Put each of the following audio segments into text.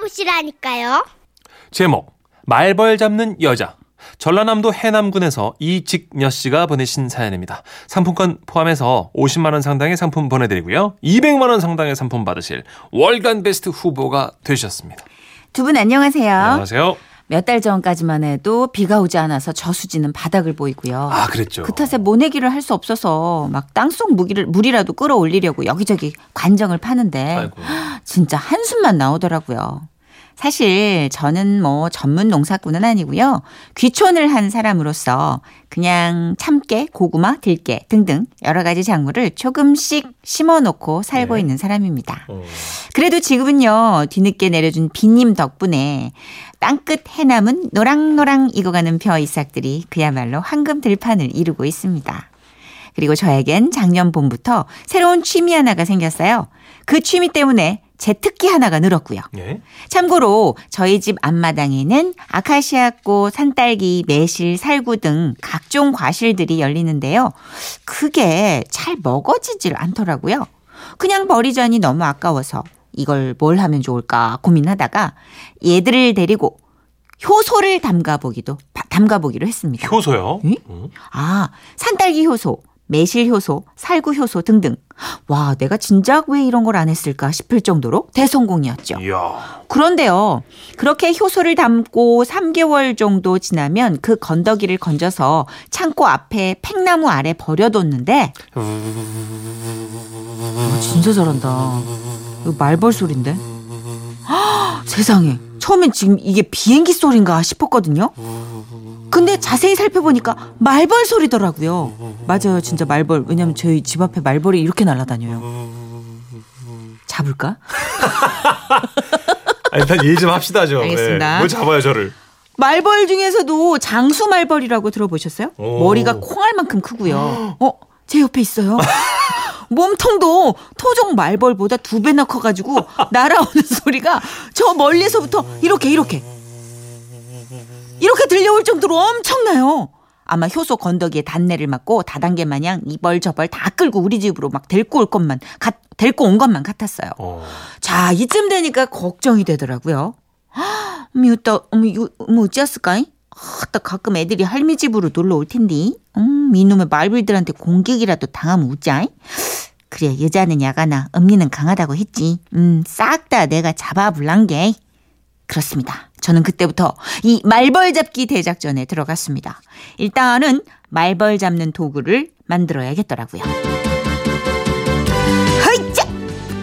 만나보시라니까요. 제목 말벌 잡는 여자 전라남도 해남군에서 이직녀 씨가 보내신 사연입니다. 상품권 포함해서 50만 원 상당의 상품 보내드리고요. 200만 원 상당의 상품 받으실 월간 베스트 후보가 되셨습니다. 두 분 안녕하세요. 안녕하세요. 몇 달 전까지만 해도 비가 오지 않아서 저수지는 바닥을 보이고요. 아 그랬죠. 그 탓에 모내기를 할 수 없어서 막 땅속 무기를 물이라도 끌어올리려고 여기저기 관정을 파는데 아이고. 진짜 한숨만 나오더라고요. 사실 저는 뭐 전문 농사꾼은 아니고요. 귀촌을 한 사람으로서 그냥 참깨, 고구마, 들깨 등등 여러 가지 작물을 조금씩 심어 놓고 살고 네. 있는 사람입니다. 어. 그래도 지금은요, 뒤늦게 내려준 비님 덕분에 땅끝 해남은 노랑노랑 익어가는 벼 이삭들이 그야말로 황금 들판을 이루고 있습니다. 그리고 저에겐 작년 봄부터 새로운 취미 하나가 생겼어요. 그 취미 때문에 제 특기 하나가 늘었고요. 예. 참고로 저희 집 앞마당에는 아카시아꽃, 산딸기, 매실, 살구 등 각종 과실들이 열리는데요. 그게 잘 먹어지질 않더라고요. 그냥 버리자니 너무 아까워서 이걸 뭘 하면 좋을까 고민하다가 얘들을 데리고 효소를 담가 보기도 바- 담가 보기로 했습니다. 효소요. 응? 음. 아, 산딸기 효소, 매실 효소, 살구 효소 등등. 와, 내가 진작 왜 이런 걸 안 했을까 싶을 정도로 대성공이었죠. 이야. 그런데요, 그렇게 효소를 담고 3개월 정도 지나면 그 건더기를 건져서 창고 앞에 팽나무 아래 버려뒀는데, 아, 진짜 잘한다. 이거 말벌 소리인데? 헉, 세상에. 처음엔 지금 이게 비행기 소리인가 싶었거든요. 근데 자세히 살펴보니까 말벌 소리더라고요. 맞아요, 진짜 말벌. 왜냐면 저희 집 앞에 말벌이 이렇게 날아다녀요. 잡을까? 아, 일단 얘기 좀 합시다 좀. 알겠습니다. 네. 뭘 잡아요 저를. 말벌 중에서도 장수 말벌이라고 들어보셨어요? 오. 머리가 콩알만큼 크고요. 어, 제 옆에 있어요. 몸통도 토종 말벌보다 두 배나 커가지고 날아오는 소리가 저 멀리서부터 이렇게 이렇게 이렇게 들려올 정도로 엄청나요. 아마 효소 건더기에 단내를 맡고 다단계 마냥 이벌 저벌 다 끌고 우리 집으로 막 데리고 올 것만 가, 데리고 온 것만 같았어요. 어. 자, 이쯤 되니까 걱정이 되더라고요. 어미, 어따, 어미, 요, 뭐 어찌했을까? 아, 딱 가끔 애들이 할미 집으로 놀러 올 텐데. 음, 이놈의 말벌들한테 공격이라도 당하면 웃자. 그래, 여자는 야가나, 엄니는 강하다고 했지. 음, 싹 다 내가 잡아불란 게. 그렇습니다. 저는 그때부터 이 말벌 잡기 대작전에 들어갔습니다. 일단은 말벌 잡는 도구를 만들어야겠더라고요. 허이짜!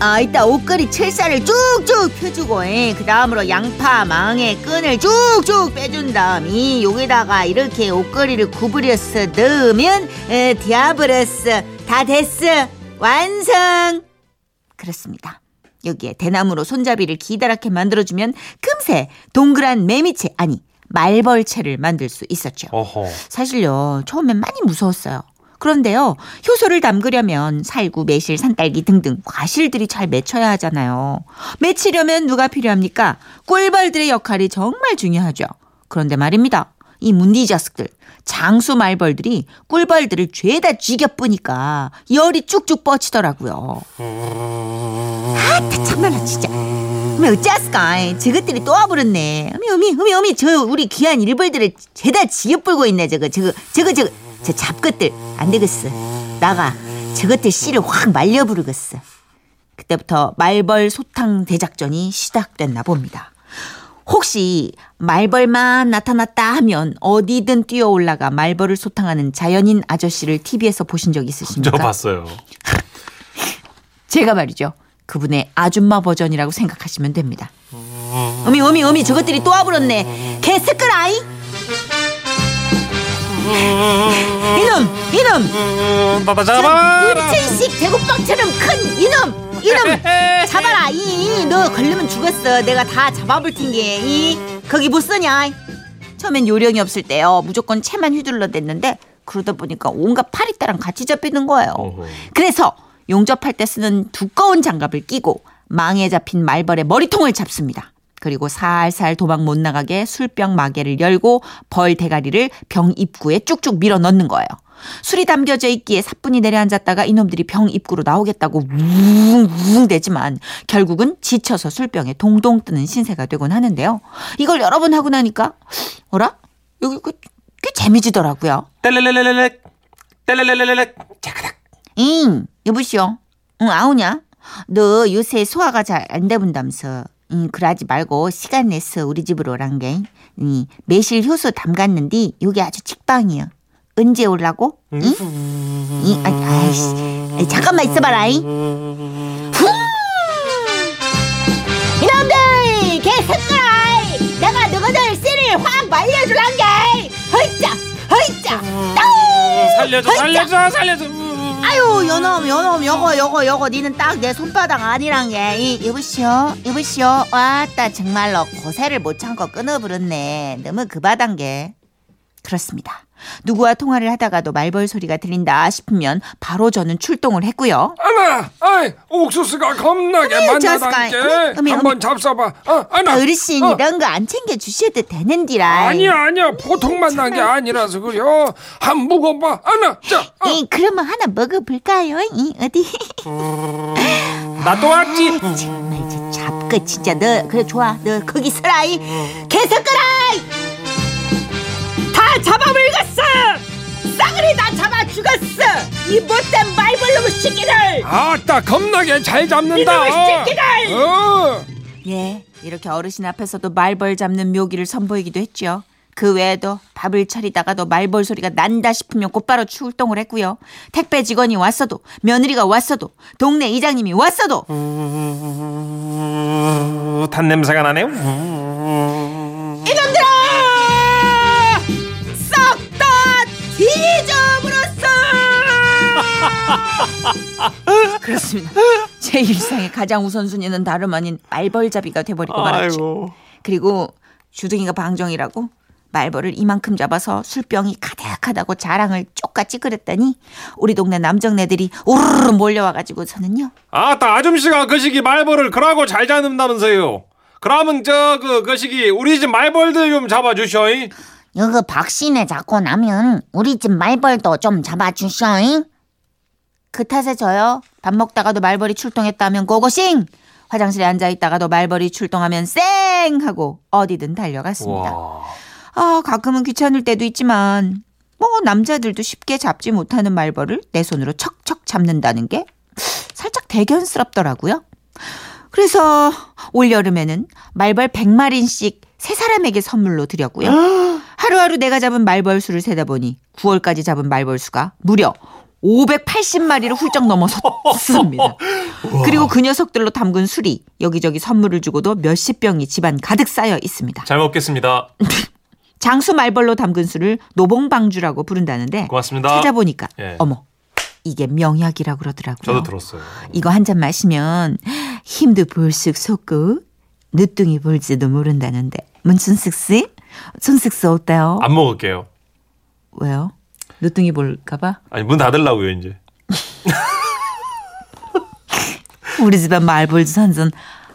아, 이따 옷걸이 철사를 쭉쭉 펴주고, 예. 그 다음으로 양파, 망에 끈을 쭉쭉 빼준 다음에, 여기다가 이렇게 옷걸이를 구부려서 넣으면, 에, 디아브러스, 다 됐어. 완성! 그렇습니다. 여기에 대나무로 손잡이를 기다랗게 만들어주면 금세 동그란 매미채, 아니, 말벌채를 만들 수 있었죠. 어허. 사실요, 처음엔 많이 무서웠어요. 그런데요, 효소를 담그려면 살구, 매실, 산딸기 등등 과실들이 잘 맺혀야 하잖아요. 맺히려면 누가 필요합니까? 꿀벌들의 역할이 정말 중요하죠. 그런데 말입니다. 이 문디 자식들, 장수 말벌들이 꿀벌들을 죄다 쥐겨 뿌니까 열이 쭉쭉 뻗치더라고요. 아, 다 참말라 진짜. 어미 어찌했을까? 저것들이 또 와버렸네. 어미 어미 어미 어미 저 우리 귀한 일벌들을 죄다 지어불고 있네 저거 저거 저거 저거 저 잡것들 안 되겠어. 나가 저것들 씨를 확 말려 부르겠어. 그때부터 말벌 소탕 대작전이 시작됐나 봅니다. 혹시 말벌만 나타났다 하면 어디든 뛰어 올라가 말벌을 소탕하는 자연인 아저씨를 TV에서 보신 적저 있으십니까? 봤어요. 제가 말이죠. 그분의 아줌마 버전이라고 생각하시면 됩니다. 어미 어미 어미 저것들이 또 와버렸네. 개새끼라이. 이놈 이놈 나다 일체식 대구빵처럼 큰 이놈 이놈 잡아라. 이 너 걸리면 죽었어. 내가 다 잡아볼 텐게. 이 거기 못 쓰냐? 처음엔 요령이 없을 때요. 무조건 채만 휘둘러 댔는데 그러다 보니까 온갖 파리떼랑 같이 잡히는 거예요. 어허. 그래서 용접할 때 쓰는 두꺼운 장갑을 끼고 망에 잡힌 말벌의 머리통을 잡습니다. 그리고 살살 도망 못 나가게 술병 마개를 열고 벌 대가리를 병 입구에 쭉쭉 밀어 넣는 거예요. 술이 담겨져 있기에 사뿐히 내려앉았다가 이놈들이 병 입구로 나오겠다고 우웅우웅 대지만 결국은 지쳐서 술병에 동동 뜨는 신세가 되곤 하는데요. 이걸 여러 번 하고 나니까 어라? 여기 그, 꽤 재미지더라고요. 떼레레레레렉 떼레레레레렉 자카닥 잉, 여보시오. 응, 아우냐? 너 요새 소화가 잘 안 되본다면서. 응, 그러지 말고 시간 내서 우리 집으로 오란 게. 응, 매실 효소 담갔는데 여기 아주 직방이야. 언제 올라고? 응? 응, 아이, 아이씨. 아이, 잠깐만 있어봐라. 잉. 후! 이놈들! 개새끼라! 내가 너희들 씨를 확 말려줄란 게! 허이짜! 허이짜! 살려줘 살려줘 살려줘 아유 요놈 요놈 요거 요거 요거 니는 딱 내 손바닥 아니란 게 이, 여보시오 여보시오 와따 정말로 고세를 못 참고 끊어버렸네 너무 급하단 게 그렇습니다 누구와 통화를 하다가도 말벌 소리가 들린다 싶으면 바로 저는 출동을 했고요 아나, 아이 옥수수가 겁나게 어메, 한번 잡숴봐. 어, 아나. 어르신 어. 이런 거 안 챙겨 주셔도 되는디라 아니야, 아니야. 보통 만난 게 아니라서 그래요. 한 묵어봐. 아나, 자. 어. 이, 그러면 하나 먹어볼까요 이, 어디 나또 왔지 정말 저 잡거 진짜 너 그래 좋아 너 거기 서라 이 개새끼라 다 잡아물겠어 싸그리 다 잡아 죽었어 이 못된 말벌놈의 새끼를 아따, 겁나게 잘 잡는다. 이놈의 새끼들! 어. 예 이렇게 어르신 앞에서도 말벌 잡는 묘기를 선보이기도 했죠 그 외에도 밥을 차리다가도 말벌 소리가 난다 싶으면 곧바로 출동을 했고요. 택배 직원이 왔어도 며느리가 왔어도 동네 이장님이 왔어도 어, 탄 냄새가 나네요 그렇습니다. 제 일상의 가장 우선순위는 다름 아닌 말벌잡이가 돼버리고 말았죠. 그리고 주둥이가 방정이라고 말벌을 이만큼 잡아서 술병이 가득하다고 자랑을 쪽같이 그랬더니 우리 동네 남정네들이 우르르 몰려와가지고서는요. 아따 아줌씨가 그 시기 말벌을 그라고 잘 잡는다면서요 그러면 저그 그 시기 우리 집 말벌들 좀 잡아주셔 이. 여기 박씨네 잡고 나면 우리 집 말벌도 좀 잡아주셔잉. 그 탓에 저요. 밥 먹다가도 말벌이 출동했다면 고고싱! 화장실에 앉아있다가도 말벌이 출동하면 쌩! 하고 어디든 달려갔습니다. 와 아, 가끔은 귀찮을 때도 있지만, 뭐, 남자들도 쉽게 잡지 못하는 말벌을 내 손으로 척척 잡는다는 게 살짝 대견스럽더라고요. 그래서 올여름에는 말벌 100마리씩 세 사람에게 선물로 드렸고요. 하루하루 내가 잡은 말벌 수를 세다 보니 9월까지 잡은 말벌 수가 무려 580마리를 훌쩍 넘어섰습니다. 그리고 그 녀석들로 담근 술이 여기저기 선물을 주고도 몇십 병이 집안 가득 쌓여 있습니다. 잘 먹겠습니다 장수 말벌로 담근 술을 노봉방주라고 부른다는데 고맙습니다 찾아보니까 예. 어머 이게 명약이라고 그러더라고요. 저도 들었어요 이거 한 잔 마시면 힘도 불쑥 솟고 늦둥이 볼지도 모른다는데 문춘식 씨? 춘식 씨 어때요? 안 먹을게요 왜요? 늦둥이 볼까봐? 아니 문 닫으려고요 이제 우리 집에 말벌주 한잔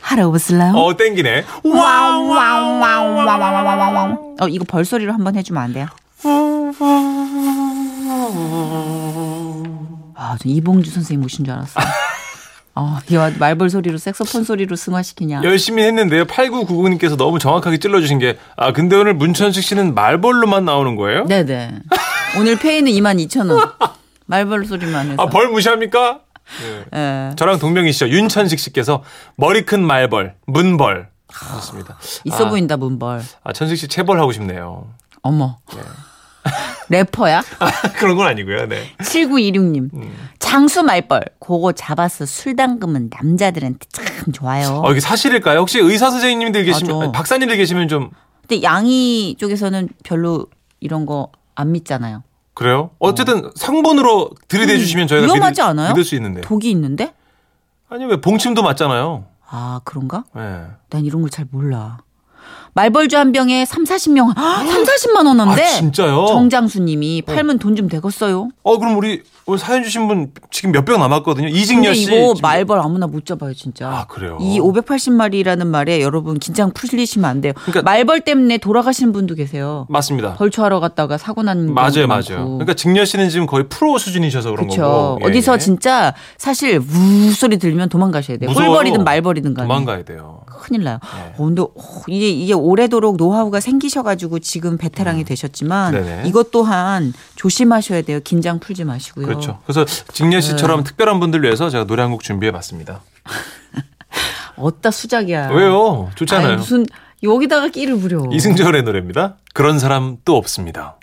하러 오실래요? 어 땡기네 와와와와와와와와와 어 이거 벌소리로 한번 해주면 안 돼요? 아, 저 이봉주 선생님 오신 줄 알았어요. 어, 야, 말벌 소리로 색소폰 소리로 승화시키냐. 열심히 했는데요 8999님께서 너무 정확하게 찔러주신 게 아 근데 오늘 문천식 씨는 말벌로만 나오는 거예요? 네네. 오늘 페이는 22,000원. 말벌 소리만 해서. 아 벌 무시합니까? 예. 저랑 동명이시죠 윤천식 씨께서 머리 큰 말벌 문벌 그렇습니다 있어 아, 보인다, 문벌. 아 천식 씨 체벌 하고 싶네요 어머. 래퍼야? 그런 건 아니고요 네 7926님. 음. 장수 말벌. 그거 잡아서 술 담그면 남자들한테 참 좋아요. 어, 이게 사실일까요? 혹시 의사 선생님들 계시면. 아니, 박사님들 계시면 좀 근데 양이 쪽에서는 별로 이런 거 안 믿잖아요. 그래요? 어쨌든 성분으로 들이대 주시면 저희가 음, 위험하지 믿을, 않아요? 믿을 수 있는데. 독이 있는데? 아니 왜 봉침도 맞잖아요. 아, 그런가? 예. 난 이런 걸 잘 몰라. 말벌주 한 병에 3, 40명, 3, 40만 원 한데. 아, 진짜요? 정장수님이 팔면 돈 좀 되겠어요? 어, 그럼 우리 오늘 사연 주신 분 지금 몇 병 남았거든요. 이직녀 씨. 이거 말벌 아무나 못 잡아요, 진짜. 아, 그래요? 이 580마리라는 말에 여러분 긴장 풀리시면 안 돼요. 그러니까- 말벌 때문에 돌아가시는 분도 계세요. 맞습니다. 벌초하러 갔다가 사고 난 맞아요, 맞아요. 그러니까 직녀 씨는 지금 거의 프로 수준이셔서 그런 그렇죠. 거고. 예, 어디서 예. 진짜 사실 우 소리 들리면 도망가셔야 돼요. 무서워요. 꿀벌이든 말벌이든 간에. 도망가야 돼요. 큰일 나요. 네. 어, 근데 어, 이게 이게 오래도록 노하우가 생기셔가지고 지금 베테랑이 되셨지만 음. 네네. 이것 또한 조심하셔야 돼요. 긴장 풀지 마시고요. 그렇죠. 그래서 직녀 씨처럼 특별한 분들 위해서 제가 노래 한 곡 준비해 봤습니다. 어따 수작이야. 왜요? 좋잖아요. 아니, 무슨 여기다가 끼를 부려. 이승철의 노래입니다. 그런 사람 또 없습니다.